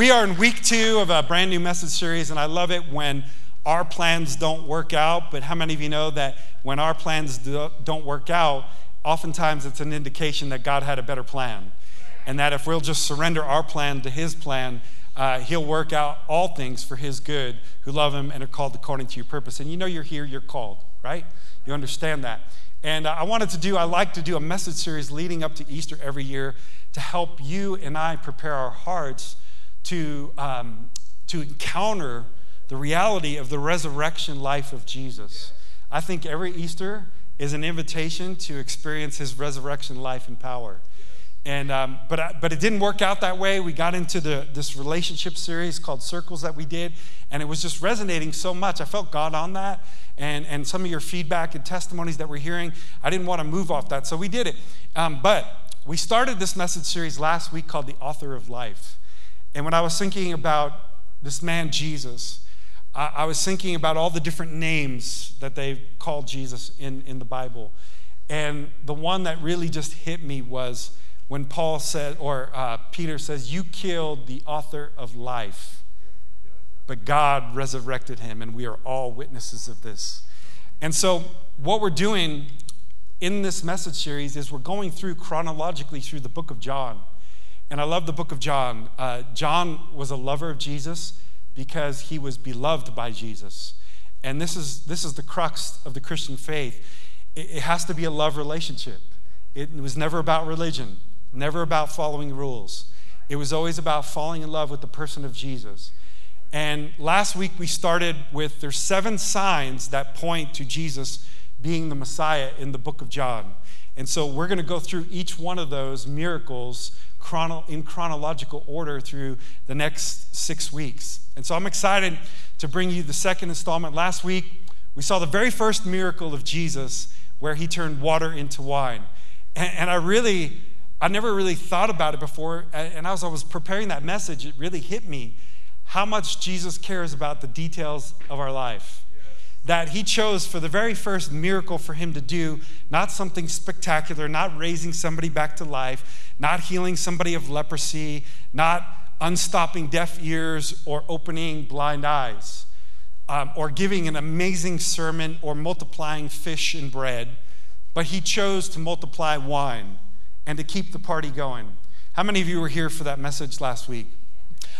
We are in week two of a brand new message series, and I love it when our plans don't work out. But how many of you know that when our plans do, don't work out, oftentimes it's an indication that God had a better plan? And that if we'll just surrender our plan to His plan, uh, He'll work out all things for His good who love Him and are called according to your purpose. And you know you're here, you're called, right? You understand that. And uh, I wanted to do, I like to do a message series leading up to Easter every year to help you and I prepare our hearts to, um, to encounter the reality of the resurrection life of Jesus. I think every Easter is an invitation to experience his resurrection life and power. And, um, but, I, but it didn't work out that way. We got into the, this relationship series called Circles that we did, and it was just resonating so much. I felt God on that. And, and some of your feedback and testimonies that we're hearing, I didn't want to move off that. So we did it. Um, but we started this message series last week called The Author of Life. And when I was thinking about this man, Jesus, I, I was thinking about all the different names that they called Jesus in, in the Bible. And the one that really just hit me was when Paul said, or uh, Peter says, You killed the author of life, but God resurrected him, and we are all witnesses of this. And so, what we're doing in this message series is we're going through chronologically through the book of John. And I love the book of John. Uh, John was a lover of Jesus because he was beloved by Jesus. And this is, this is the crux of the Christian faith. It, it has to be a love relationship. It was never about religion, never about following rules. It was always about falling in love with the person of Jesus. And last week we started with there's seven signs that point to Jesus being the Messiah in the book of John. And so we're going to go through each one of those miracles chrono- in chronological order through the next six weeks. And so I'm excited to bring you the second installment. Last week, we saw the very first miracle of Jesus where he turned water into wine. And, and I really, I never really thought about it before. And as I was preparing that message, it really hit me how much Jesus cares about the details of our life that he chose for the very first miracle for him to do, not something spectacular, not raising somebody back to life, not healing somebody of leprosy, not unstopping deaf ears or opening blind eyes, um, or giving an amazing sermon or multiplying fish and bread, but he chose to multiply wine and to keep the party going. How many of you were here for that message last week?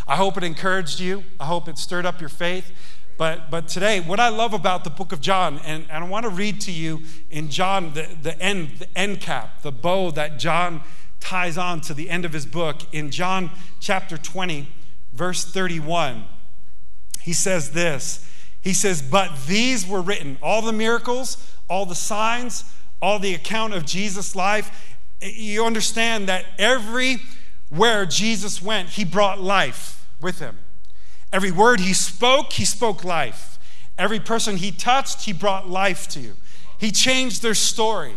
I hope it encouraged you. I hope it stirred up your faith. But, but today, what I love about the book of John, and, and I want to read to you in John the, the end, the end cap, the bow that John ties on to the end of his book. In John chapter 20, verse 31, he says this. He says, But these were written, all the miracles, all the signs, all the account of Jesus' life. You understand that everywhere Jesus went, he brought life with him. Every word he spoke, he spoke life. Every person he touched, he brought life to. He changed their story.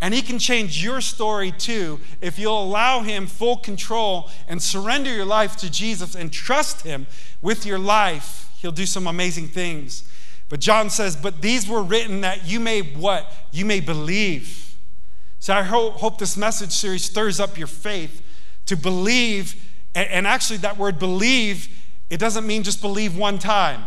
And he can change your story too if you'll allow him full control and surrender your life to Jesus and trust him with your life. He'll do some amazing things. But John says, But these were written that you may what? You may believe. So I hope, this message series stirs up your faith to believe. and actually, that word believe it doesn't mean just believe one time.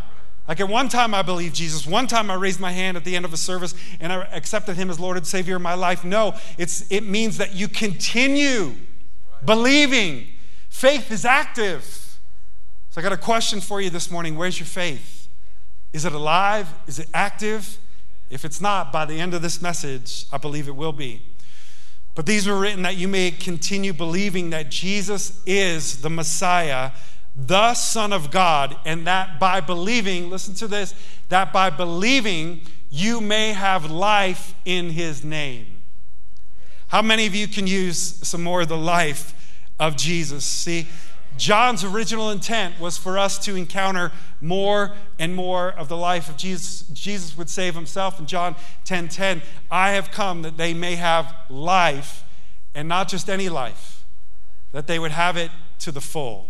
Like at one time I believed Jesus, one time I raised my hand at the end of a service and I accepted him as Lord and Savior of my life. No, it's, it means that you continue believing. Faith is active. So I got a question for you this morning. Where's your faith? Is it alive? Is it active? If it's not, by the end of this message, I believe it will be. But these were written that you may continue believing that Jesus is the Messiah the Son of God, and that by believing, listen to this, that by believing you may have life in his name. How many of you can use some more of the life of Jesus? See, John's original intent was for us to encounter more and more of the life of Jesus. Jesus would save himself in John 10 10. I have come that they may have life, and not just any life, that they would have it to the full.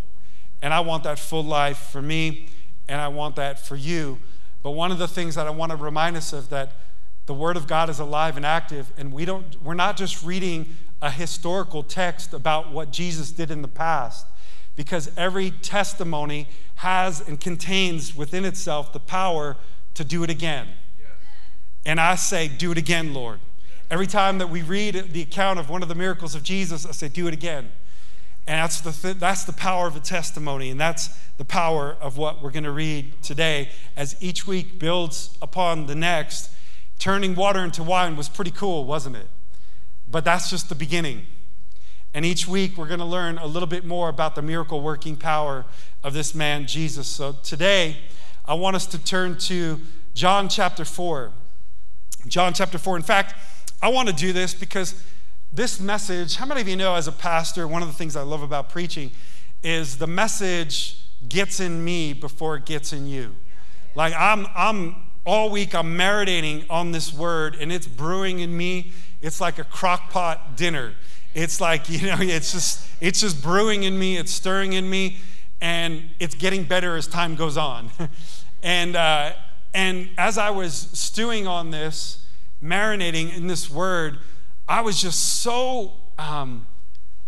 And I want that full life for me, and I want that for you. But one of the things that I want to remind us of that the Word of God is alive and active, and we don't, we're not just reading a historical text about what Jesus did in the past. because every testimony has and contains within itself the power to do it again. And I say, Do it again, Lord. Every time that we read the account of one of the miracles of Jesus, I say, Do it again. And that's the, th- that's the power of a testimony, and that's the power of what we're going to read today as each week builds upon the next. Turning water into wine was pretty cool, wasn't it? But that's just the beginning. And each week we're going to learn a little bit more about the miracle working power of this man, Jesus. So today I want us to turn to John chapter 4. John chapter 4. In fact, I want to do this because this message, how many of you know as a pastor, one of the things I love about preaching is the message gets in me before it gets in you. Like I'm I'm all week I'm marinating on this word and it's brewing in me. It's like a crock pot dinner. It's like, you know, it's just it's just brewing in me, it's stirring in me, and it's getting better as time goes on. and uh, and as I was stewing on this, marinating in this word, I was just so, um,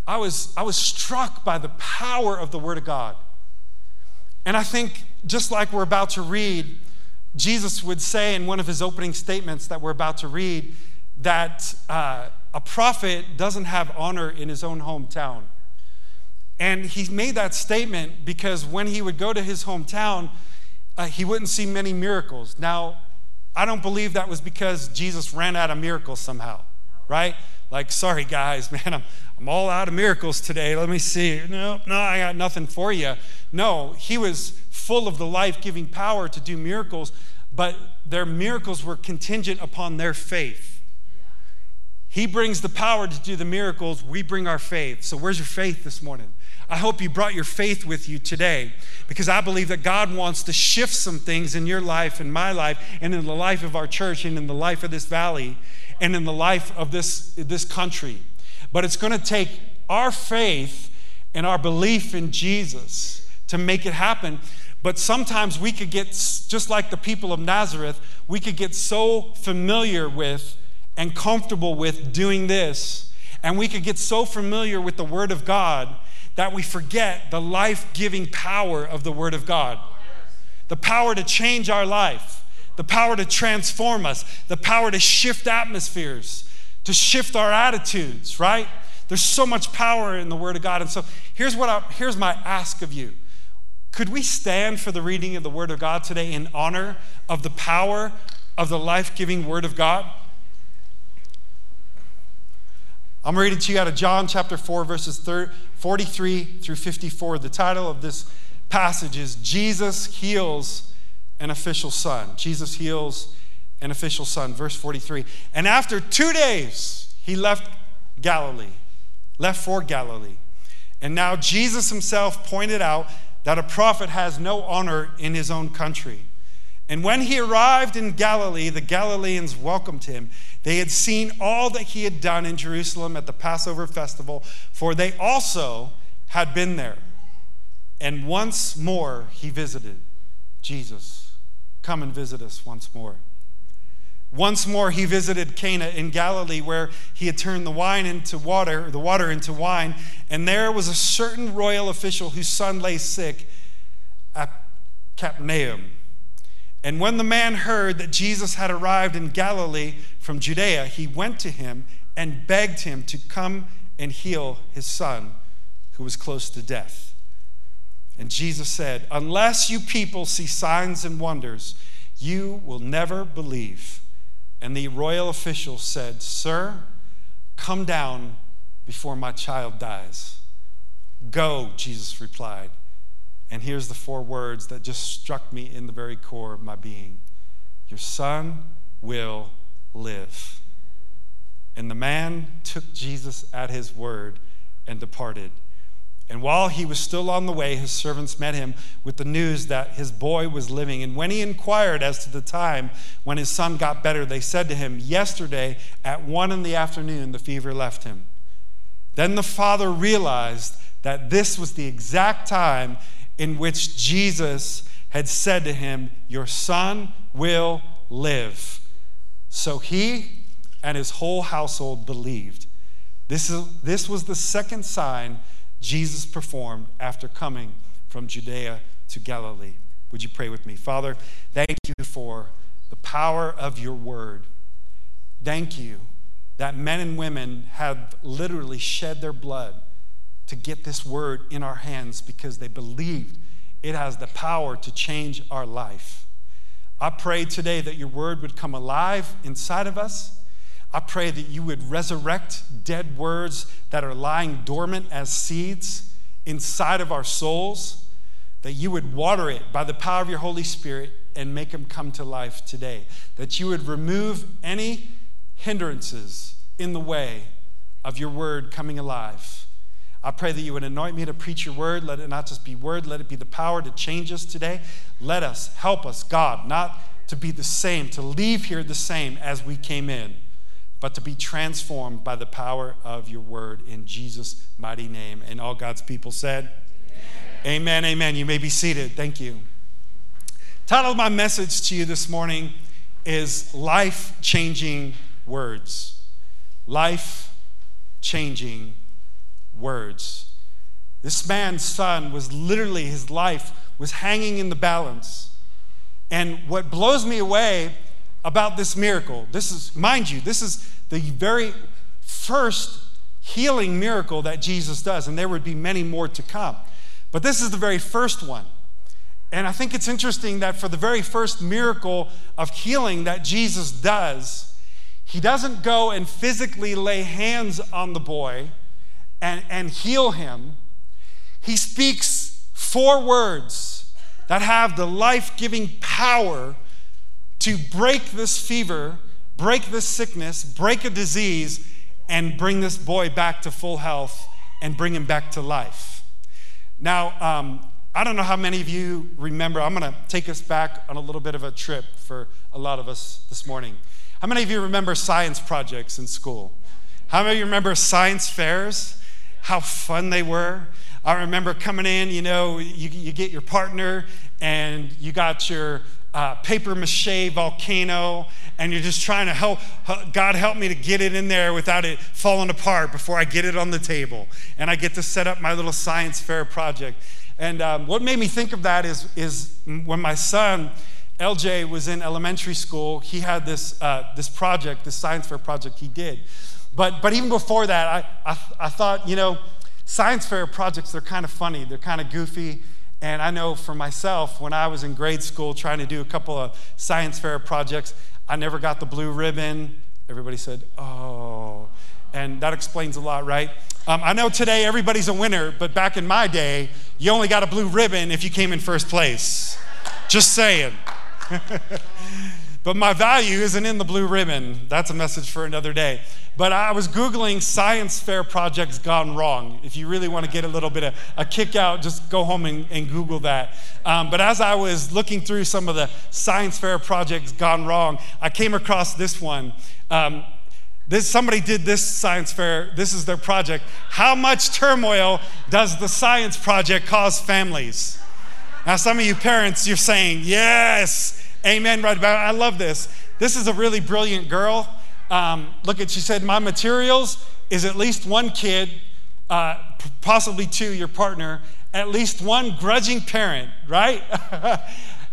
I, was, I was struck by the power of the Word of God. And I think, just like we're about to read, Jesus would say in one of his opening statements that we're about to read that uh, a prophet doesn't have honor in his own hometown. And he made that statement because when he would go to his hometown, uh, he wouldn't see many miracles. Now, I don't believe that was because Jesus ran out of miracles somehow right? Like, sorry guys, man, I'm, I'm all out of miracles today. Let me see. No, no, I got nothing for you. No, he was full of the life giving power to do miracles, but their miracles were contingent upon their faith. He brings the power to do the miracles, we bring our faith. So, where's your faith this morning? I hope you brought your faith with you today because I believe that God wants to shift some things in your life, in my life, and in the life of our church, and in the life of this valley and in the life of this, this country. But it's going to take our faith and our belief in Jesus to make it happen. But sometimes we could get, just like the people of Nazareth, we could get so familiar with and comfortable with doing this. And we could get so familiar with the Word of God that we forget the life giving power of the Word of God. The power to change our life the power to transform us, the power to shift atmospheres, to shift our attitudes, right? There's so much power in the Word of God. And so here's, what I, here's my ask of you. Could we stand for the reading of the Word of God today in honor of the power of the life giving Word of God? I'm reading to you out of John chapter 4, verses 43 through 54. The title of this passage is Jesus Heals an official son. Jesus heals an official son. Verse 43. And after two days, he left Galilee, left for Galilee. And now Jesus himself pointed out that a prophet has no honor in his own country. And when he arrived in Galilee, the Galileans welcomed him. They had seen all that he had done in Jerusalem at the Passover festival, for they also had been there. And once more he visited Jesus. Come and visit us once more. Once more, he visited Cana in Galilee, where he had turned the wine into water, the water into wine. And there was a certain royal official whose son lay sick at Capernaum. And when the man heard that Jesus had arrived in Galilee from Judea, he went to him and begged him to come and heal his son, who was close to death. And Jesus said, Unless you people see signs and wonders, you will never believe. And the royal official said, Sir, come down before my child dies. Go, Jesus replied. And here's the four words that just struck me in the very core of my being Your son will live. And the man took Jesus at his word and departed. And while he was still on the way, his servants met him with the news that his boy was living. And when he inquired as to the time when his son got better, they said to him, Yesterday at one in the afternoon, the fever left him. Then the father realized that this was the exact time in which Jesus had said to him, Your son will live. So he and his whole household believed. This, is, this was the second sign Jesus performed after coming from Judea to Galilee. Would you pray with me? Father, thank you for the power of your word. Thank you that men and women have literally shed their blood to get this word in our hands because they believed it has the power to change our life. I pray today that your word would come alive inside of us. I pray that you would resurrect dead words that are lying dormant as seeds inside of our souls, that you would water it by the power of your Holy Spirit and make them come to life today. That you would remove any hindrances in the way of your word coming alive. I pray that you would anoint me to preach your word. Let it not just be word, let it be the power to change us today. Let us, help us, God, not to be the same, to leave here the same as we came in, but to be transformed by the power of your word in Jesus' mighty name. And all God's people said, Amen, amen. amen. You may be seated. Thank you. Title of my message to you this morning is Life Changing Words. Life Changing Words. This man's son was literally, his life was hanging in the balance. And what blows me away about this miracle, this is, mind you, this is the very first healing miracle that Jesus does, and there would be many more to come. But this is the very first one. And I think it's interesting that for the very first miracle of healing that Jesus does, he doesn't go and physically lay hands on the boy and, and heal him. He speaks four words that have the life giving power to break this fever, break this sickness, break a disease, and bring this boy back to full health and bring him back to life. Now, um, I don't know how many of you remember, I'm going to take us back on a little bit of a trip for a lot of us this morning. How many of you remember science projects in school? How many of you remember science fairs? How fun they were? I remember coming in, you know, you, you get your partner and you got your uh, paper mache volcano, and you're just trying to help, God help me to get it in there without it falling apart before I get it on the table. And I get to set up my little science fair project. And um, what made me think of that is, is when my son, LJ, was in elementary school, he had this, uh, this project, this science fair project he did. But, but even before that, I, I, I thought, you know, science fair projects, they're kind of funny, they're kind of goofy. And I know for myself, when I was in grade school trying to do a couple of science fair projects, I never got the blue ribbon. Everybody said, oh. And that explains a lot, right? Um, I know today everybody's a winner, but back in my day, you only got a blue ribbon if you came in first place. Just saying. but my value isn't in the blue ribbon. That's a message for another day. But I was Googling science fair projects gone wrong. If you really want to get a little bit of a kick out, just go home and, and Google that. Um, but as I was looking through some of the science fair projects gone wrong, I came across this one. Um, this, somebody did this science fair. This is their project. How much turmoil does the science project cause families? Now, some of you parents, you're saying, yes, amen, right about. I love this. This is a really brilliant girl. Um, look at, she said, my materials is at least one kid, uh, possibly two, your partner, at least one grudging parent, right?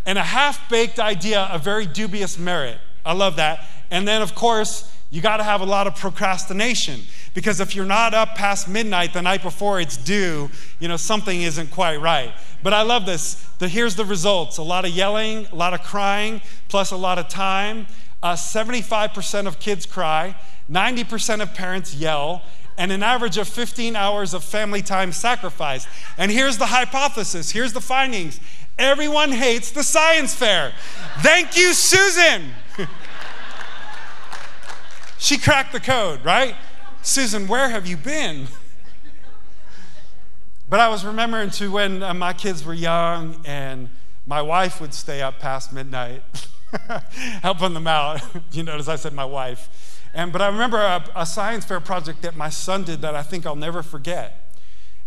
and a half baked idea of very dubious merit. I love that. And then, of course, you got to have a lot of procrastination because if you're not up past midnight the night before it's due, you know, something isn't quite right. But I love this. The, here's the results a lot of yelling, a lot of crying, plus a lot of time. Uh, 75% of kids cry, 90% of parents yell, and an average of 15 hours of family time sacrificed. And here's the hypothesis here's the findings everyone hates the science fair. Thank you, Susan. She cracked the code, right? Susan, where have you been? But I was remembering to when uh, my kids were young and my wife would stay up past midnight helping them out. you notice I said my wife. And, but I remember a, a science fair project that my son did that I think I'll never forget.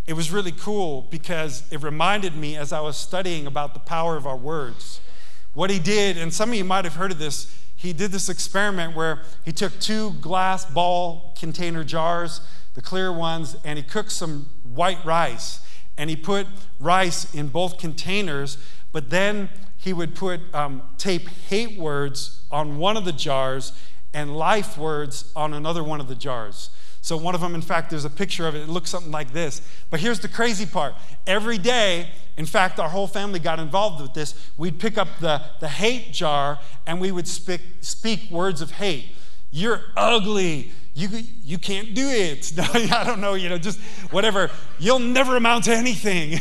It was really cool because it reminded me as I was studying about the power of our words. What he did, and some of you might have heard of this, he did this experiment where he took two glass ball container jars, the clear ones, and he cooked some white rice. And he put rice in both containers, but then he would put um, tape hate words on one of the jars and life words on another one of the jars. So, one of them, in fact, there's a picture of it. It looks something like this. But here's the crazy part every day, in fact, our whole family got involved with this. We'd pick up the, the hate jar and we would speak, speak words of hate. You're ugly. You, you can't do it. I don't know, you know, just whatever. You'll never amount to anything.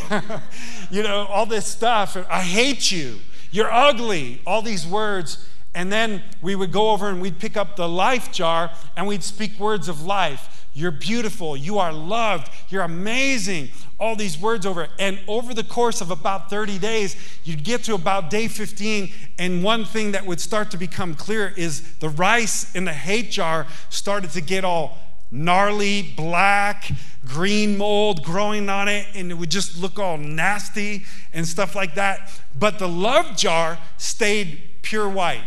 you know, all this stuff. I hate you. You're ugly. All these words. And then we would go over and we'd pick up the life jar and we'd speak words of life. You're beautiful. You are loved. You're amazing. All these words over. And over the course of about 30 days, you'd get to about day 15. And one thing that would start to become clear is the rice in the hate jar started to get all gnarly, black, green mold growing on it, and it would just look all nasty and stuff like that. But the love jar stayed pure white,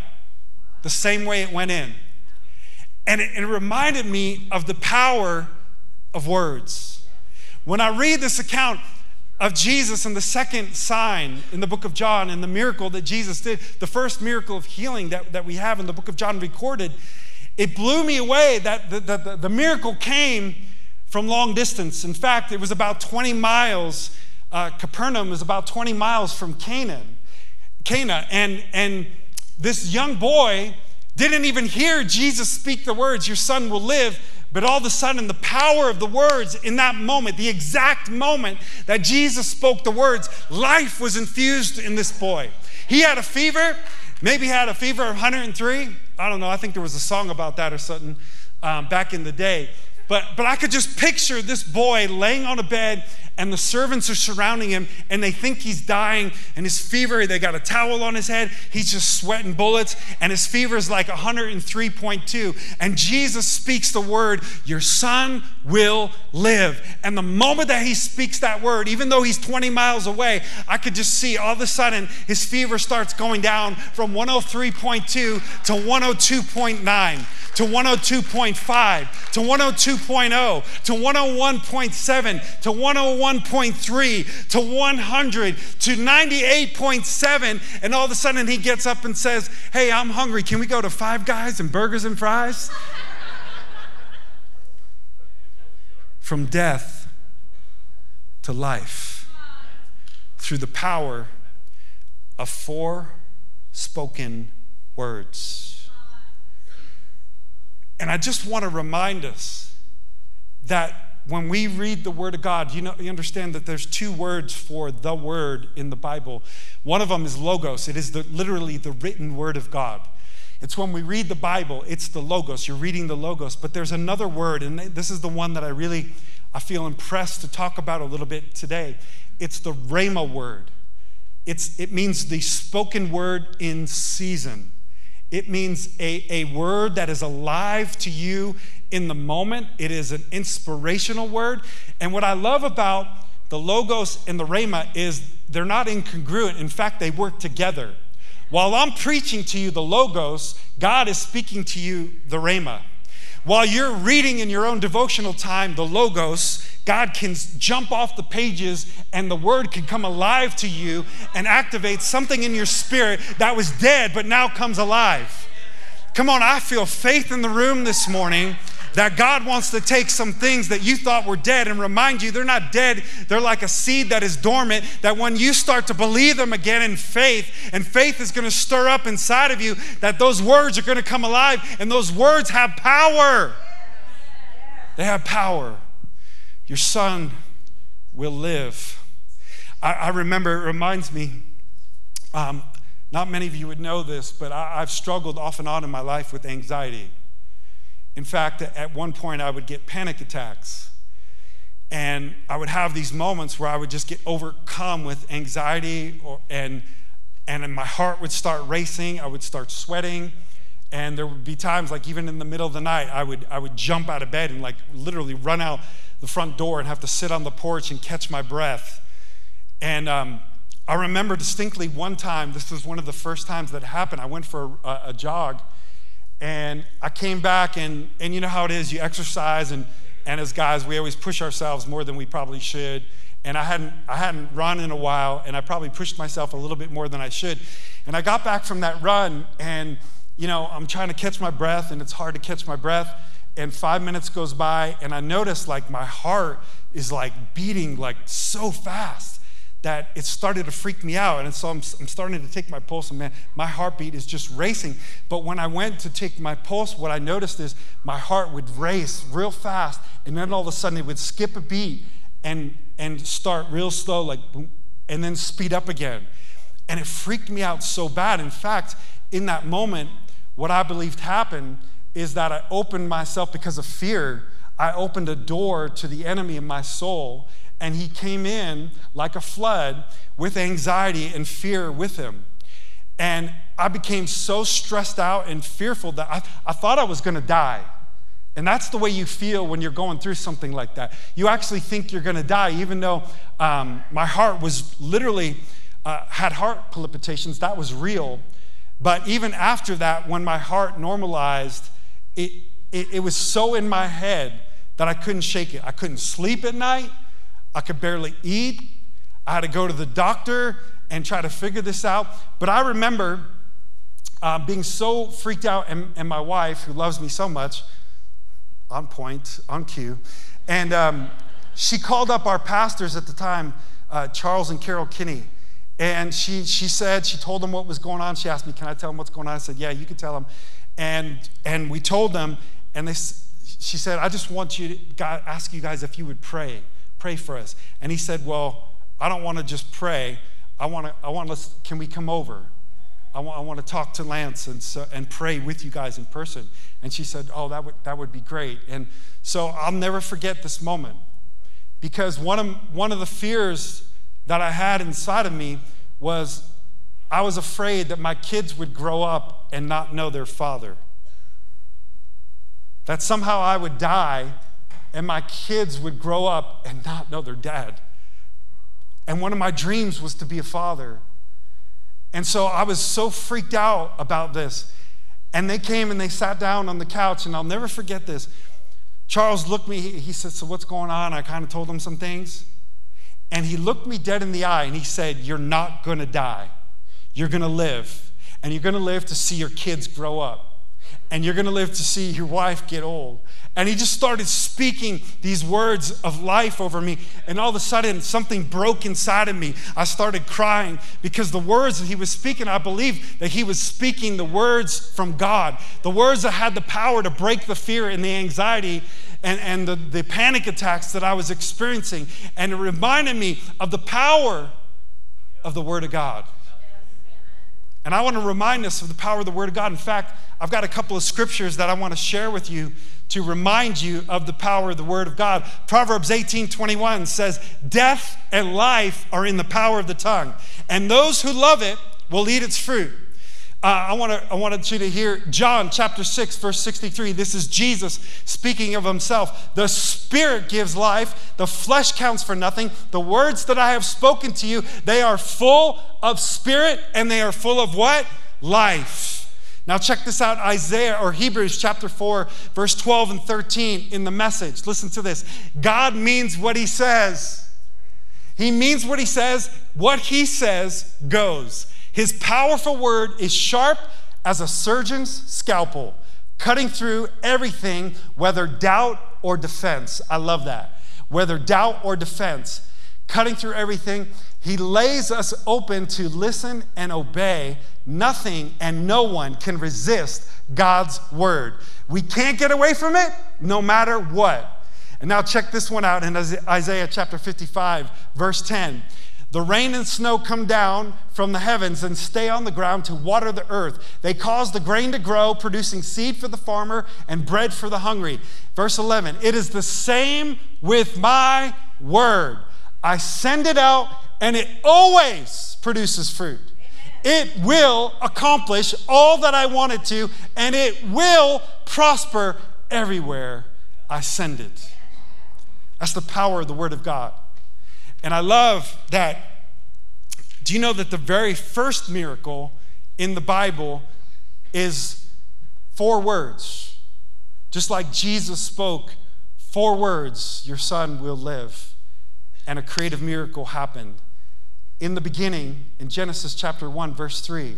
the same way it went in. And it, it reminded me of the power of words. When I read this account, of Jesus and the second sign in the book of John and the miracle that Jesus did, the first miracle of healing that, that we have in the book of John recorded, it blew me away that the, the, the miracle came from long distance. In fact, it was about 20 miles. Uh, Capernaum is about 20 miles from Canaan. Cana, and, and this young boy didn't even hear Jesus speak the words, Your son will live. But all of a sudden, the power of the words in that moment, the exact moment that Jesus spoke the words, life was infused in this boy. He had a fever, maybe had a fever of 103. I don't know, I think there was a song about that or something um, back in the day. But, but I could just picture this boy laying on a bed and the servants are surrounding him and they think he's dying and his fever they got a towel on his head he's just sweating bullets and his fever is like 103.2 and jesus speaks the word your son will live. And the moment that he speaks that word even though he's 20 miles away i could just see all of a sudden his fever starts going down from 103.2 to 102.9 to 102.5 to 102.0 to 101.7 to 101.3 to 100 to 98.7 and all of a sudden he gets up and says hey i'm hungry. Can we go to five guys and burgers and fries? From death to life through the power of four spoken words. And I just want to remind us that when we read the Word of God, you know, you understand that there's two words for the Word in the Bible. One of them is logos. It is the, literally the written Word of God. It's when we read the Bible, it's the logos. You're reading the logos. But there's another word, and this is the one that I really I feel impressed to talk about a little bit today. It's the rhema word. It's, it means the spoken word in season. It means a, a word that is alive to you in the moment. It is an inspirational word. And what I love about the Logos and the Rhema is they're not incongruent. In fact, they work together. While I'm preaching to you the Logos, God is speaking to you the Rhema. While you're reading in your own devotional time the Logos, God can jump off the pages and the word can come alive to you and activate something in your spirit that was dead but now comes alive. Come on, I feel faith in the room this morning that God wants to take some things that you thought were dead and remind you they're not dead. They're like a seed that is dormant, that when you start to believe them again in faith, and faith is going to stir up inside of you, that those words are going to come alive, and those words have power. They have power. Your son will live. I, I remember, it reminds me, um, not many of you would know this, but I, I've struggled off and on in my life with anxiety. In fact, at one point, I would get panic attacks. And I would have these moments where I would just get overcome with anxiety, or, and, and my heart would start racing. I would start sweating. And there would be times, like even in the middle of the night, I would, I would jump out of bed and like literally run out the front door and have to sit on the porch and catch my breath. And um, I remember distinctly one time, this was one of the first times that happened. I went for a, a jog and I came back, and, and you know how it is you exercise and And as guys, we always push ourselves more than we probably should. And I hadn't, I hadn't run in a while, and I probably pushed myself a little bit more than I should. And I got back from that run, and you know, I'm trying to catch my breath, and it's hard to catch my breath. And five minutes goes by, and I notice like my heart is like beating like so fast that it started to freak me out. And so I'm, I'm starting to take my pulse, and man, my heartbeat is just racing. But when I went to take my pulse, what I noticed is my heart would race real fast, and then all of a sudden it would skip a beat and, and start real slow, like boom, and then speed up again. And it freaked me out so bad. In fact, in that moment, what I believed happened is that I opened myself because of fear. I opened a door to the enemy in my soul and he came in like a flood with anxiety and fear with him. And I became so stressed out and fearful that I, I thought I was to die. And that's the way you feel when you're going through something like that. You actually think you're to die, even though um, my heart was literally uh, had heart palpitations. That was real. But even after that, when my heart normalized, it, it, it was so in my head that I couldn't shake it. I couldn't sleep at night. I could barely eat. I had to go to the doctor and try to figure this out. But I remember uh, being so freaked out, and, and, my wife, who loves me so much, on point, on cue, and um, she called up our pastors at the time, uh, Charles and Carol Kinney. And she, she said, she told them what was going on. She asked me, Can I tell them what's going on? I said, Yeah, you can tell them. And, and we told them, and they, she said, I just want you to God, ask you guys if you would pray pray for us. And he said, Well, I don't want to just pray. I want to, I want to, can we come over? I want, I want to talk to Lance and, so, and pray with you guys in person. And she said, Oh, that would, that would be great. And so I'll never forget this moment because one of, one of the fears that I had inside of me was I was afraid that my kids would grow up and not know their father. That somehow I would die and my kids would grow up and not know their dad. And one of my dreams was to be a father. And so I was so freaked out about this. And they came and they sat down on the couch, and I'll never forget this. Charles looked me, he said, So what's going on? I kind of told him some things. And he looked me dead in the eye and he said, You're not gonna die. You're gonna live. And you're gonna live to see your kids grow up and you're going to live to see your wife get old. And he just started speaking these words of life over me. And all of a sudden, something broke inside of me. I started crying because the words that he was speaking, I believe that he was speaking the words from God, the words that had the power to break the fear and the anxiety and, and the, the panic attacks that I was experiencing. And it reminded me of the power of the Word of God. And I want to remind us of the power of the Word of God. In fact, I've got a couple of scriptures that I want to share with you to remind you of the power of the Word of God. Proverbs 18 21 says, Death and life are in the power of the tongue, and those who love it will eat its fruit. Uh, I, wanna, I wanted you to hear John chapter 6, verse 63. This is Jesus speaking of himself. The Spirit gives life, the flesh counts for nothing. The words that I have spoken to you, they are full of spirit and they are full of what? Life. Now, check this out Isaiah or Hebrews chapter 4, verse 12 and 13 in the message. Listen to this God means what he says. He means what he says. What he says goes. His powerful word is sharp as a surgeon's scalpel, cutting through everything, whether doubt or defense. I love that. Whether doubt or defense, cutting through everything. He lays us open to listen and obey. Nothing and no one can resist God's word. We can't get away from it no matter what. And now check this one out in Isaiah chapter 55, verse 10. The rain and snow come down from the heavens and stay on the ground to water the earth. They cause the grain to grow, producing seed for the farmer and bread for the hungry. Verse 11 It is the same with my word. I send it out, and it always produces fruit. It will accomplish all that I want it to, and it will prosper everywhere I send it. That's the power of the Word of God. And I love that. Do you know that the very first miracle in the Bible is four words? Just like Jesus spoke Four words, your son will live. And a creative miracle happened. In the beginning, in Genesis chapter 1, verse 3,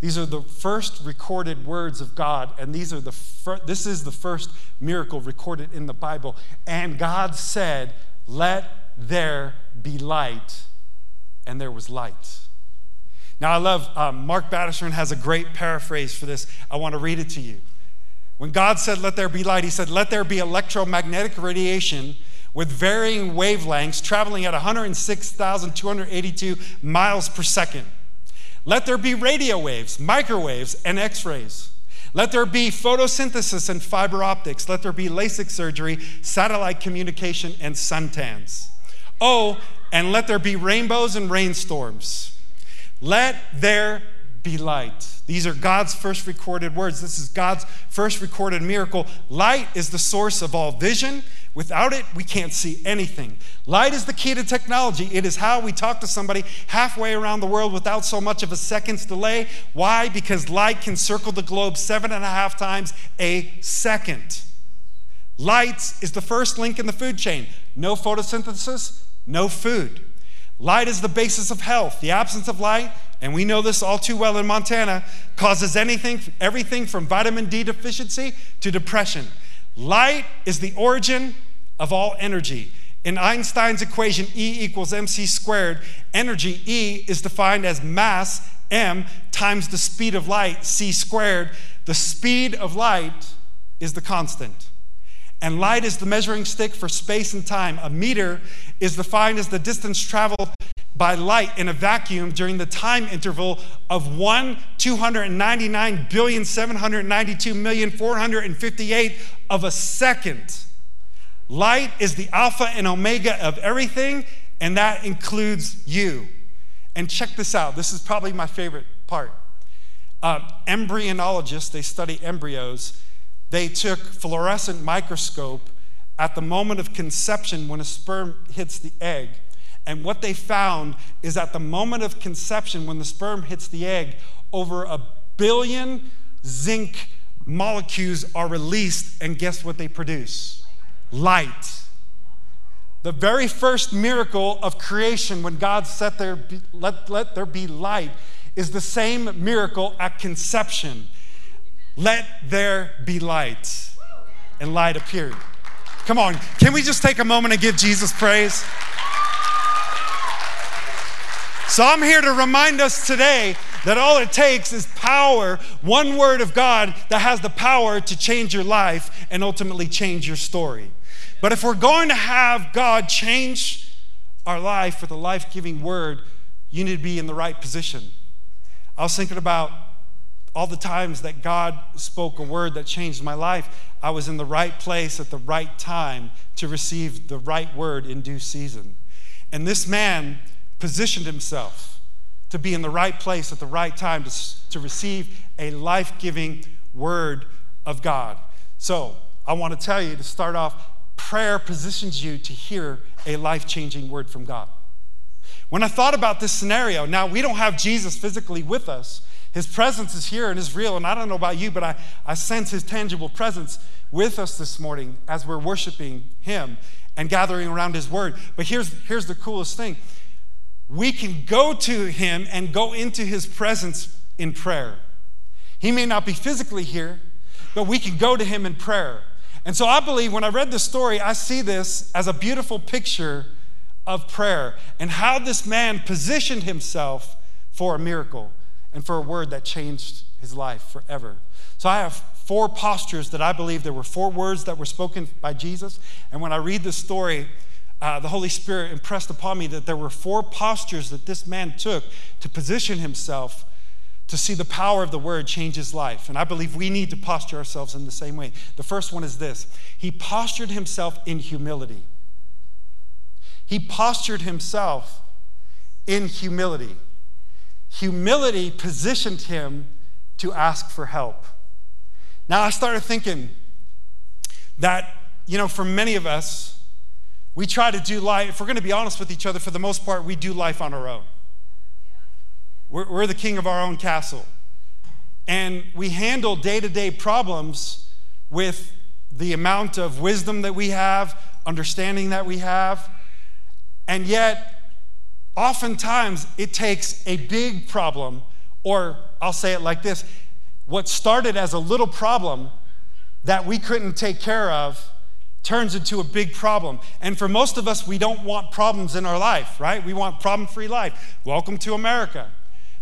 these are the first recorded words of God, and these are the fir- this is the first miracle recorded in the Bible. And God said, "Let there be light," and there was light. Now I love um, Mark Batterson has a great paraphrase for this. I want to read it to you. When God said, "Let there be light," He said, "Let there be electromagnetic radiation." With varying wavelengths traveling at 106,282 miles per second. Let there be radio waves, microwaves, and x rays. Let there be photosynthesis and fiber optics. Let there be LASIK surgery, satellite communication, and suntans. Oh, and let there be rainbows and rainstorms. Let there be light. These are God's first recorded words. This is God's first recorded miracle. Light is the source of all vision Without it, we can't see anything. Light is the key to technology. It is how we talk to somebody halfway around the world without so much of a second's delay. Why? Because light can circle the globe seven and a half times a second. Light is the first link in the food chain. No photosynthesis, no food. Light is the basis of health. The absence of light, and we know this all too well in Montana, causes anything, everything from vitamin D deficiency to depression. Light is the origin of all energy. In Einstein's equation, E equals mc squared, energy, E, is defined as mass, m, times the speed of light, c squared. The speed of light is the constant. And light is the measuring stick for space and time. A meter is defined as the distance traveled by light in a vacuum during the time interval of 1 299 billion 792 million 458 of a second. Light is the alpha and omega of everything, and that includes you. And check this out this is probably my favorite part. Uh, embryologists, they study embryos, they took fluorescent microscope at the moment of conception when a sperm hits the egg. And what they found is at the moment of conception, when the sperm hits the egg, over a billion zinc molecules are released, and guess what they produce? light. The very first miracle of creation, when God said there be, let, let there be light, is the same miracle at conception. Let there be light. And light appeared. Come on, can we just take a moment and give Jesus praise? So I'm here to remind us today that all it takes is power, one word of God that has the power to change your life and ultimately change your story. But if we're going to have God change our life with a life giving word, you need to be in the right position. I was thinking about all the times that God spoke a word that changed my life. I was in the right place at the right time to receive the right word in due season. And this man positioned himself to be in the right place at the right time to, to receive a life giving word of God. So, I want to tell you to start off prayer positions you to hear a life changing word from God. When I thought about this scenario, now we don't have Jesus physically with us. His presence is here and is real. And I don't know about you, but I, I sense his tangible presence with us this morning as we're worshiping him and gathering around his word. But here's, here's the coolest thing we can go to him and go into his presence in prayer. He may not be physically here, but we can go to him in prayer. And so I believe when I read the story, I see this as a beautiful picture of prayer and how this man positioned himself for a miracle and for a word that changed his life forever. So I have four postures that I believe there were four words that were spoken by Jesus. And when I read this story, uh, the Holy Spirit impressed upon me that there were four postures that this man took to position himself to see the power of the word change his life. And I believe we need to posture ourselves in the same way. The first one is this He postured himself in humility. He postured himself in humility. Humility positioned him to ask for help. Now, I started thinking that, you know, for many of us, we try to do life, if we're going to be honest with each other, for the most part, we do life on our own. We're, we're the king of our own castle. And we handle day to day problems with the amount of wisdom that we have, understanding that we have. And yet, oftentimes, it takes a big problem, or I'll say it like this what started as a little problem that we couldn't take care of turns into a big problem. And for most of us, we don't want problems in our life, right? We want problem free life. Welcome to America.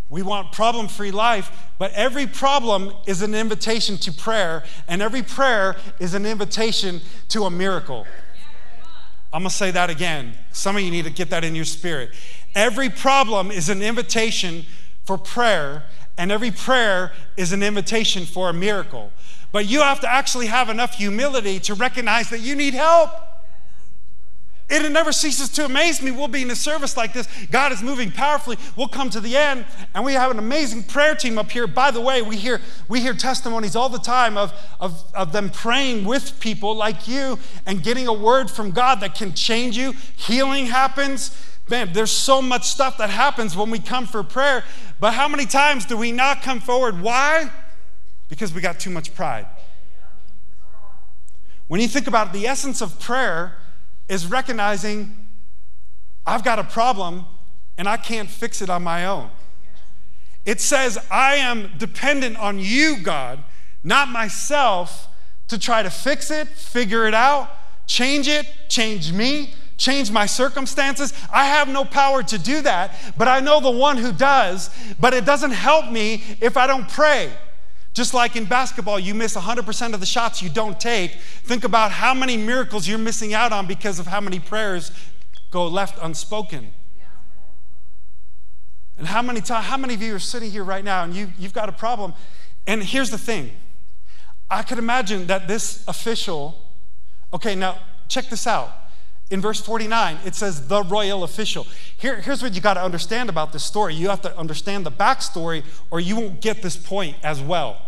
We want problem free life, but every problem is an invitation to prayer, and every prayer is an invitation to a miracle. I'm gonna say that again. Some of you need to get that in your spirit. Every problem is an invitation for prayer, and every prayer is an invitation for a miracle. But you have to actually have enough humility to recognize that you need help. It never ceases to amaze me. We'll be in a service like this. God is moving powerfully. We'll come to the end, and we have an amazing prayer team up here. By the way, we hear, we hear testimonies all the time of, of, of them praying with people like you and getting a word from God that can change you. Healing happens. Man, there's so much stuff that happens when we come for prayer. But how many times do we not come forward? Why? Because we got too much pride. When you think about it, the essence of prayer is recognizing I've got a problem and I can't fix it on my own. It says, I am dependent on you, God, not myself, to try to fix it, figure it out, change it, change me, change my circumstances. I have no power to do that, but I know the one who does. But it doesn't help me if I don't pray. Just like in basketball, you miss 100% of the shots you don't take. Think about how many miracles you're missing out on because of how many prayers go left unspoken. And how many times, how many of you are sitting here right now and you, you've got a problem? And here's the thing I could imagine that this official, okay, now check this out. In verse 49, it says the royal official. Here, here's what you got to understand about this story. You have to understand the backstory, or you won't get this point as well.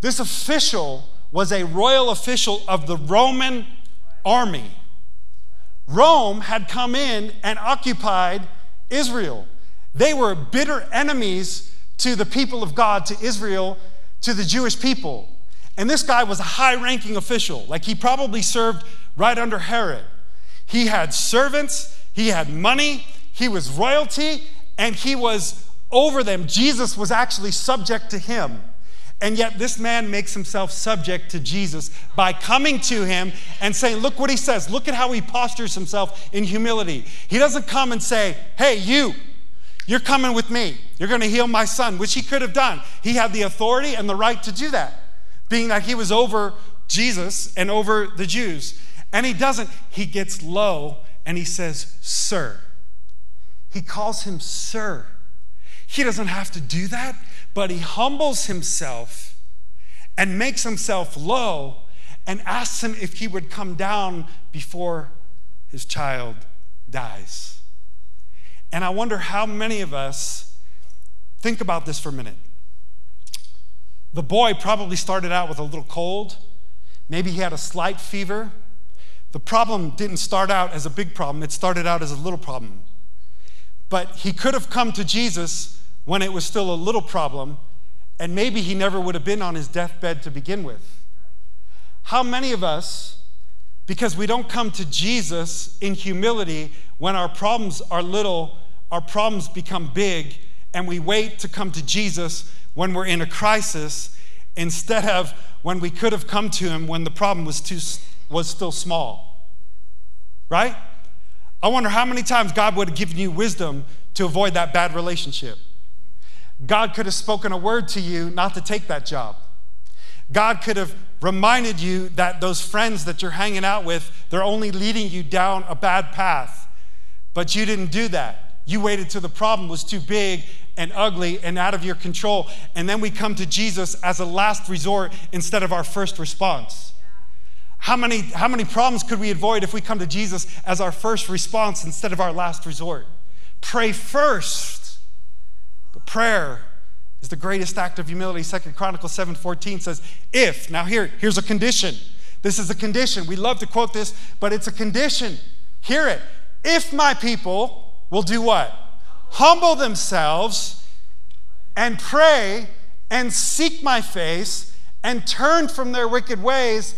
This official was a royal official of the Roman army. Rome had come in and occupied Israel. They were bitter enemies to the people of God, to Israel, to the Jewish people. And this guy was a high ranking official. Like he probably served right under Herod. He had servants, he had money, he was royalty, and he was over them. Jesus was actually subject to him. And yet, this man makes himself subject to Jesus by coming to him and saying, Look what he says. Look at how he postures himself in humility. He doesn't come and say, Hey, you, you're coming with me. You're going to heal my son, which he could have done. He had the authority and the right to do that, being that he was over Jesus and over the Jews. And he doesn't. He gets low and he says, Sir. He calls him Sir. He doesn't have to do that but he humbles himself and makes himself low and asks him if he would come down before his child dies. And I wonder how many of us think about this for a minute. The boy probably started out with a little cold. Maybe he had a slight fever. The problem didn't start out as a big problem, it started out as a little problem. But he could have come to Jesus when it was still a little problem, and maybe he never would have been on his deathbed to begin with. How many of us, because we don't come to Jesus in humility when our problems are little, our problems become big, and we wait to come to Jesus when we're in a crisis instead of when we could have come to him when the problem was, too, was still small? Right? I wonder how many times God would have given you wisdom to avoid that bad relationship. God could have spoken a word to you not to take that job. God could have reminded you that those friends that you're hanging out with, they're only leading you down a bad path. But you didn't do that. You waited till the problem was too big and ugly and out of your control. And then we come to Jesus as a last resort instead of our first response. How many, how many problems could we avoid if we come to Jesus as our first response instead of our last resort? Pray first but prayer is the greatest act of humility. Second Chronicles 7:14 says, if, now here, here's a condition. This is a condition. We love to quote this, but it's a condition. Hear it. If my people will do what? Humble themselves and pray and seek my face and turn from their wicked ways,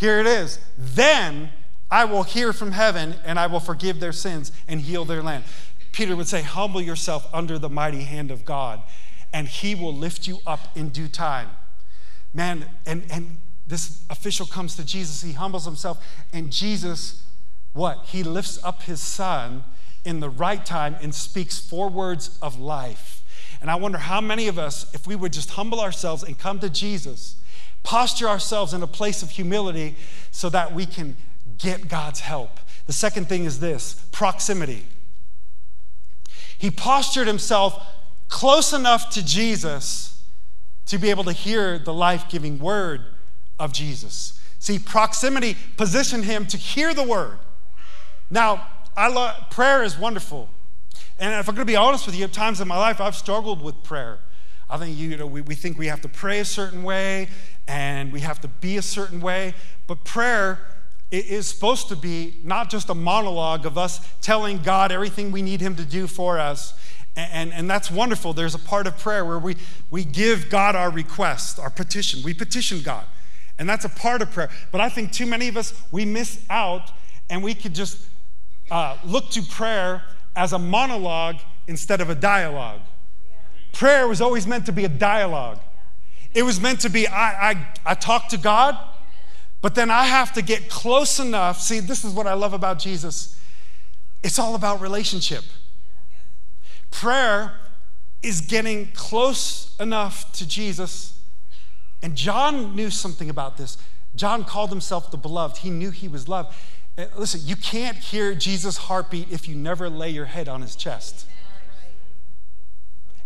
Here it is. Then I will hear from heaven and I will forgive their sins and heal their land. Peter would say, Humble yourself under the mighty hand of God, and he will lift you up in due time. Man, and, and this official comes to Jesus, he humbles himself, and Jesus, what? He lifts up his son in the right time and speaks four words of life. And I wonder how many of us, if we would just humble ourselves and come to Jesus, posture ourselves in a place of humility so that we can get God's help. The second thing is this proximity. He postured himself close enough to Jesus to be able to hear the life giving word of Jesus. See, proximity positioned him to hear the word. Now, I love prayer is wonderful. And if I'm going to be honest with you, at times in my life, I've struggled with prayer. I think you know we, we think we have to pray a certain way and we have to be a certain way, but prayer is supposed to be not just a monologue of us telling God everything we need Him to do for us. And, and, that's wonderful. There's a part of prayer where we, we give God our request, our petition. We petition God. And that's a part of prayer. But I think too many of us, we miss out and we could just uh, look to prayer as a monologue instead of a dialogue. Prayer was always meant to be a dialogue. It was meant to be I, I, I talk to God, but then I have to get close enough. See, this is what I love about Jesus it's all about relationship. Prayer is getting close enough to Jesus. And John knew something about this. John called himself the beloved, he knew he was loved. Uh, listen, you can't hear Jesus' heartbeat if you never lay your head on his chest.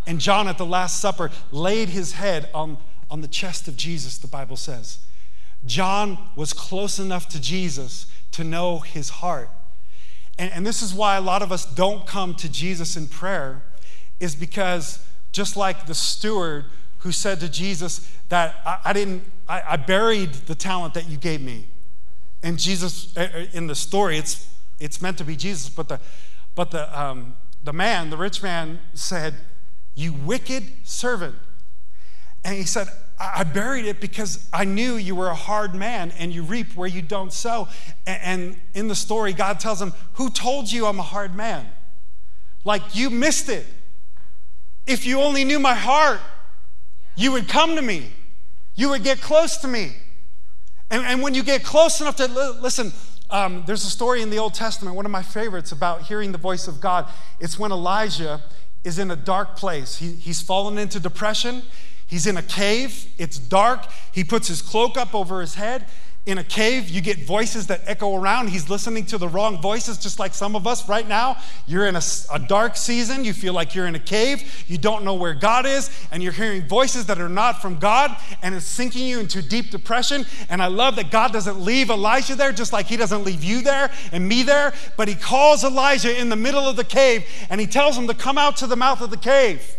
And John at the Last Supper laid his head on, on the chest of Jesus, the Bible says. John was close enough to Jesus to know his heart. And, and this is why a lot of us don't come to Jesus in prayer, is because just like the steward who said to Jesus that I, I didn't, I, I buried the talent that you gave me. And Jesus, uh, uh, in the story, it's, it's meant to be Jesus, but the, but the, um, the man, the rich man, said, You wicked servant. And he said, I buried it because I knew you were a hard man and you reap where you don't sow. And in the story, God tells him, Who told you I'm a hard man? Like you missed it. If you only knew my heart, you would come to me, you would get close to me. And, and when you get close enough to listen, um, there's a story in the Old Testament, one of my favorites, about hearing the voice of God. It's when Elijah is in a dark place. He, he's fallen into depression. He's in a cave. It's dark. He puts his cloak up over his head in a cave, you get voices that echo around. He's listening to the wrong voices, just like some of us right now. You're in a, a, dark season. You feel like you're in a cave. You don't know where God is, and you're hearing voices that are not from God, and it's sinking you into deep depression. And I love that God doesn't leave Elijah there, just like He doesn't leave you there and me there, but He calls Elijah in the middle of the cave, and He tells him to come out to the mouth of the cave.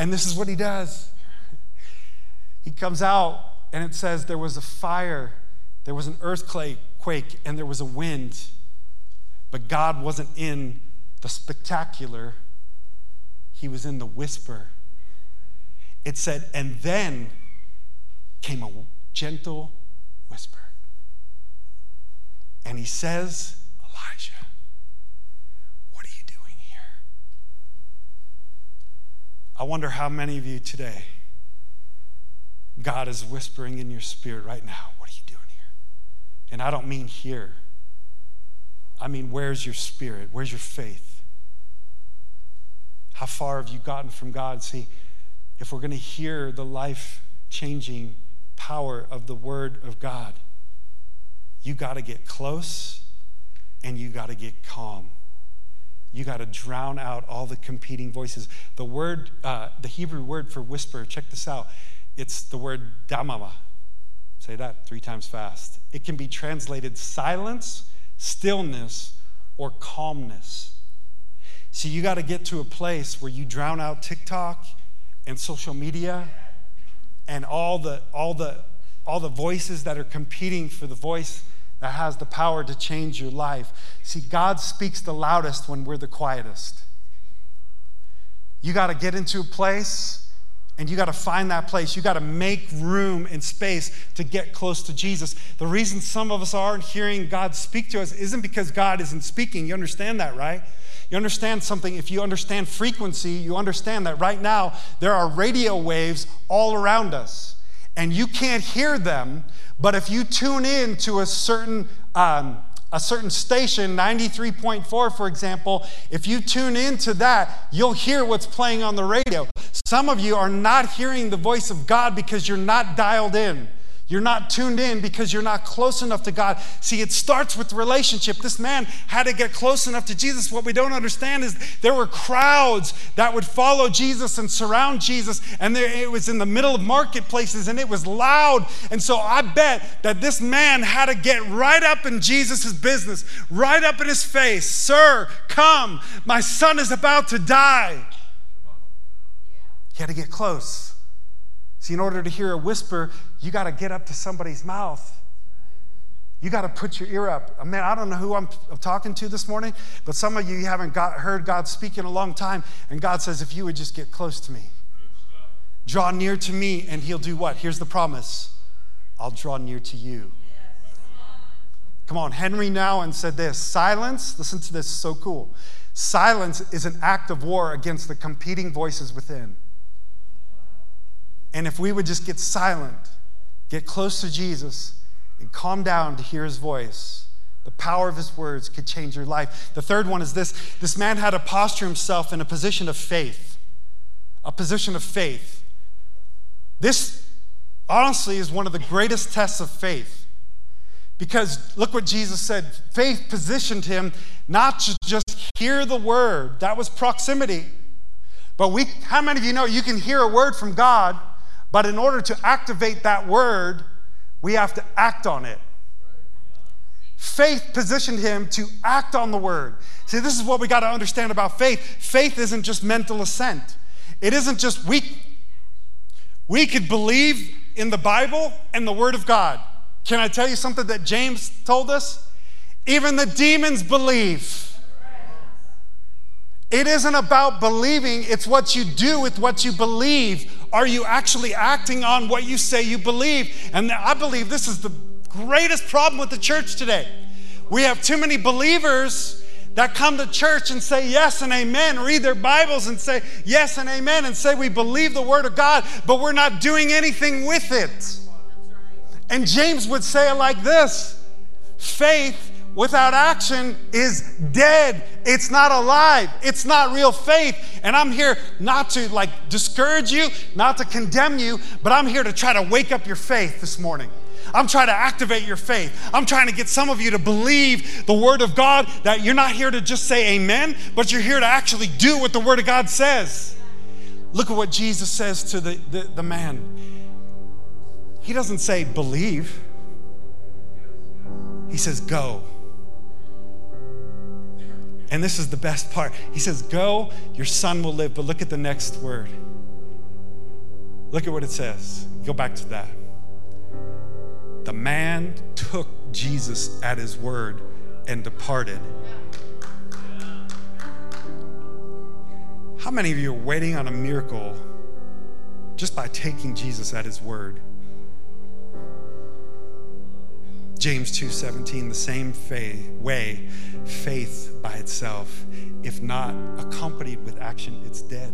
And this is what He does. He comes out and it says there was a fire, there was an earthquake, and there was a wind. But God wasn't in the spectacular, He was in the whisper. It said, and then came a gentle whisper. And he says, Elijah, what are you doing here? I wonder how many of you today God is whispering in your spirit right now, What are you doing here? And I don't mean here, I mean, where's your spirit? Where's your faith? How far have you gotten from God? See, if we're going to hear the life changing power of the Word of God, you got to get close and you got to get calm. You got to drown out all the competing voices. The word, uh, the Hebrew word for whisper, check this out. It's the word damama. Say that three times fast. It can be translated silence, stillness, or calmness. See, you got to get to a place where you drown out TikTok and social media and all the all the all the voices that are competing for the voice that has the power to change your life. See, God speaks the loudest when we're the quietest. You got to get into a place And you got to find that place. You got to make room and space to get close to Jesus. The reason some of us aren't hearing God speak to us isn't because God isn't speaking. You understand that, right? You understand something. If you understand frequency, you understand that right now there are radio waves all around us. And you can't hear them, but if you tune in to a certain um, a certain station, 93.4, for example, if you tune into that, you'll hear what's playing on the radio. Some of you are not hearing the voice of God because you're not dialed in. You're not tuned in because you're not close enough to God. See, it starts with relationship. This man had to get close enough to Jesus. What we don't understand is there were crowds that would follow Jesus and surround Jesus, and there, it was in the middle of marketplaces and it was loud. And so I bet that this man had to get right up in Jesus' business, right up in his face. Sir, come, my son is about to die. He had to get close. See, in order to hear a whisper, you got to get up to somebody's mouth. You got to put your ear up. I mean, I don't know who I'm talking to this morning, but some of you haven't got, heard God speak in a long time. And God says, if you would just get close to me, draw near to me, and He'll do what? Here's the promise I'll draw near to you. Come on, Henry Nouwen said this silence, listen to this, so cool. Silence is an act of war against the competing voices within. And if we would just get silent, get close to Jesus, and calm down to hear his voice, the power of his words could change your life. The third one is this this man had to posture himself in a position of faith. A position of faith. This, honestly, is one of the greatest tests of faith. Because look what Jesus said faith positioned him not to just hear the word, that was proximity. But we, how many of you know you can hear a word from God? But in order to activate that word, we have to act on it. Faith positioned him to act on the word. See, this is what we got to understand about faith. Faith isn't just mental assent. It isn't just we we could believe in the Bible and the word of God. Can I tell you something that James told us? Even the demons believe. It isn't about believing, it's what you do with what you believe. Are you actually acting on what you say you believe? And I believe this is the greatest problem with the church today. We have too many believers that come to church and say yes and amen, read their Bibles and say yes and amen, and say we believe the Word of God, but we're not doing anything with it. And James would say it like this faith without action is dead. It's not alive. It's not real faith. And I'm here not to like discourage you, not to condemn you, but I'm here to try to wake up your faith this morning. I'm trying to activate your faith. I'm trying to get some of you to believe the Word of God that you're not here to just say amen, but you're here to actually do what the Word of God says. Look at what Jesus says to the, the, the man. He doesn't say believe, He says go. And this is the best part. He says, Go, your son will live. But look at the next word. Look at what it says. Go back to that. The man took Jesus at his word and departed. How many of you are waiting on a miracle just by taking Jesus at his word? James 2:17 the same faith, way faith by itself if not accompanied with action it's dead.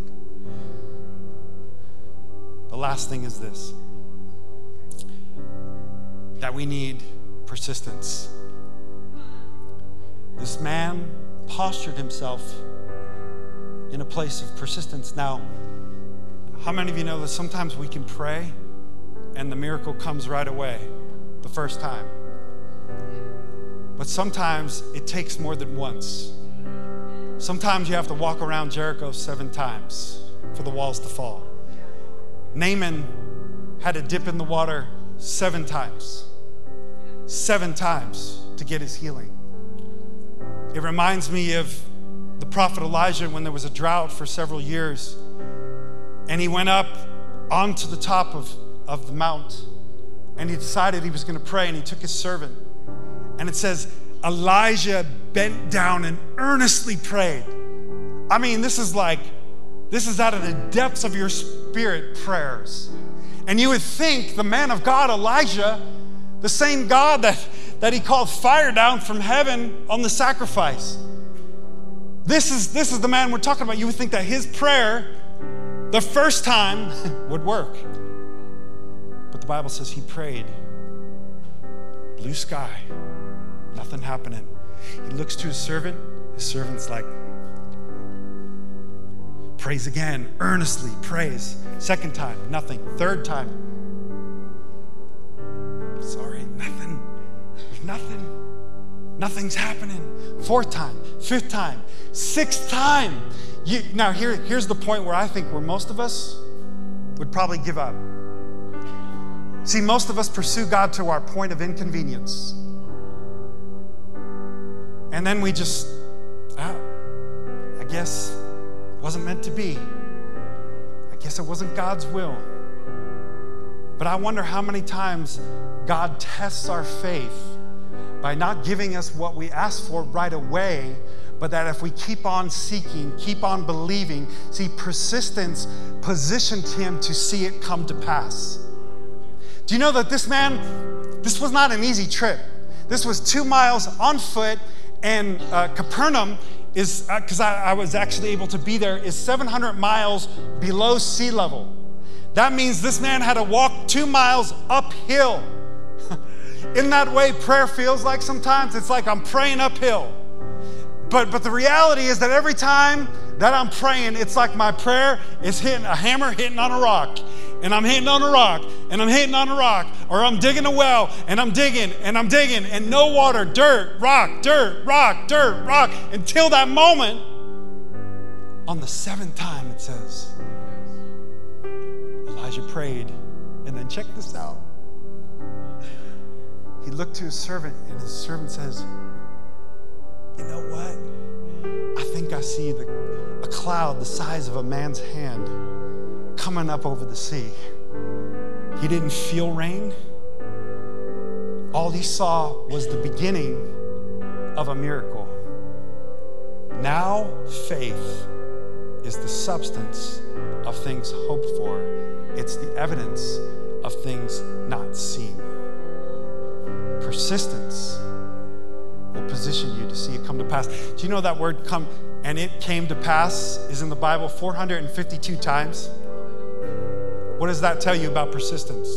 The last thing is this that we need persistence. This man postured himself in a place of persistence. Now, how many of you know that sometimes we can pray and the miracle comes right away the first time? But sometimes it takes more than once. Sometimes you have to walk around Jericho seven times for the walls to fall. Naaman had to dip in the water seven times, seven times to get his healing. It reminds me of the prophet Elijah when there was a drought for several years, and he went up onto the top of, of the mount and he decided he was going to pray, and he took his servant and it says, Elijah bent down and earnestly prayed. I mean, this is like, this is out of the depths of your Spirit prayers. And you would think the man of God, Elijah, the same God that, that he called fire down from heaven on the sacrifice. This is, this is the man we're talking about. You would think that his prayer, the first time, would work. But the Bible says he prayed. Blue sky, nothing happening. He looks to his servant. His servant's like, prays again, earnestly prays. Second time, nothing. Third time, sorry, nothing. Nothing. Nothing's happening. Fourth time, fifth time, sixth time. You, now, here, here's the point where I think where most of us would probably give up. See, most of us pursue God to our point of inconvenience. And then we just, ah, I guess wasn't meant to be. I guess it wasn't God's will. But I wonder how many times God tests our faith by not giving us what we ask for right away, but that if we keep on seeking, keep on believing, see, persistence positioned him to see it come to pass. Do you know that this man, this was not an easy trip? This was two miles on foot, and uh, Capernaum is, because uh, I, I was actually able to be there, is 700 miles below sea level. That means this man had to walk two miles uphill. In that way prayer feels like sometimes? It's like I'm praying uphill. But, but the reality is that every time that I'm praying, it's like my prayer is hitting a hammer hitting on a rock. And I'm hitting on a rock, and I'm hitting on a rock, or I'm digging a well, and I'm digging, and I'm digging, and no water, dirt, rock, dirt, rock, dirt, rock, until that moment. On the seventh time, it says, Elijah prayed, and then check this out. He looked to his servant, and his servant says, You know what? I think I see the, a cloud the size of a man's hand coming up over the sea. He didn't feel rain. All he saw was the beginning of a miracle. Now, faith is the substance of things hoped for, it's the evidence of things not seen. Persistence will position you to see it come to pass. Do you know that word come and it came to pass is in the Bible 452 times? What does that tell you about persistence?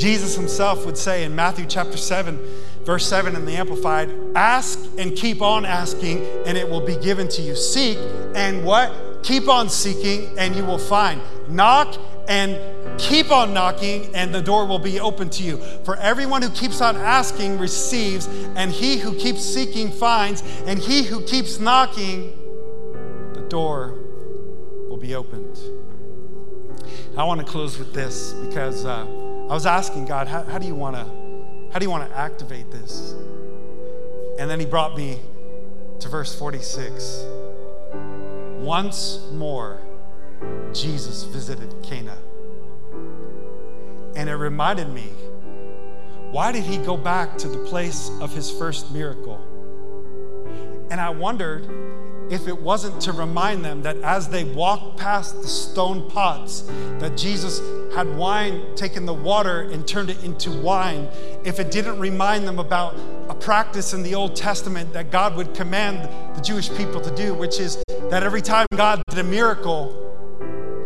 Jesus himself would say in Matthew chapter 7, verse 7 in the Amplified, ask and keep on asking, and it will be given to you. Seek and what? Keep on seeking, and you will find. Knock and keep on knocking, and the door will be open to you. For everyone who keeps on asking receives, and he who keeps seeking finds, and he who keeps knocking, the door will be opened. I want to close with this because uh, I was asking God, how, how do you want to, how do you want to activate this? And then He brought me to verse 46. Once more, Jesus visited Cana. And it reminded me why did he go back to the place of his first miracle? And I wondered if it wasn't to remind them that as they walked past the stone pots, that Jesus had wine, taken the water and turned it into wine, if it didn't remind them about a practice in the Old Testament that God would command the Jewish people to do, which is that every time God did a miracle,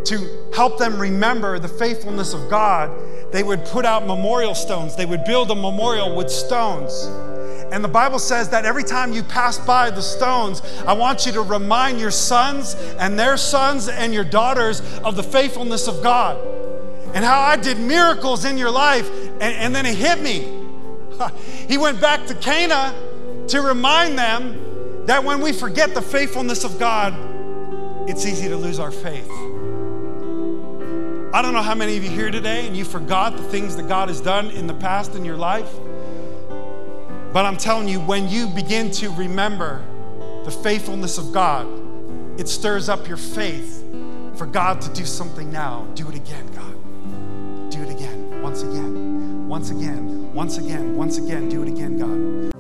to help them remember the faithfulness of God, they would put out memorial stones. They would build a memorial with stones. And the Bible says that every time you pass by the stones, I want you to remind your sons and their sons and your daughters of the faithfulness of God and how I did miracles in your life. And, and then it hit me. He went back to Cana to remind them that when we forget the faithfulness of God, it's easy to lose our faith. I don't know how many of you here today and you forgot the things that God has done in the past in your life. But I'm telling you, when you begin to remember the faithfulness of God, it stirs up your faith for God to do something now. Do it again, God. Do it again, once again, once again, once again, once again. Do it again, God.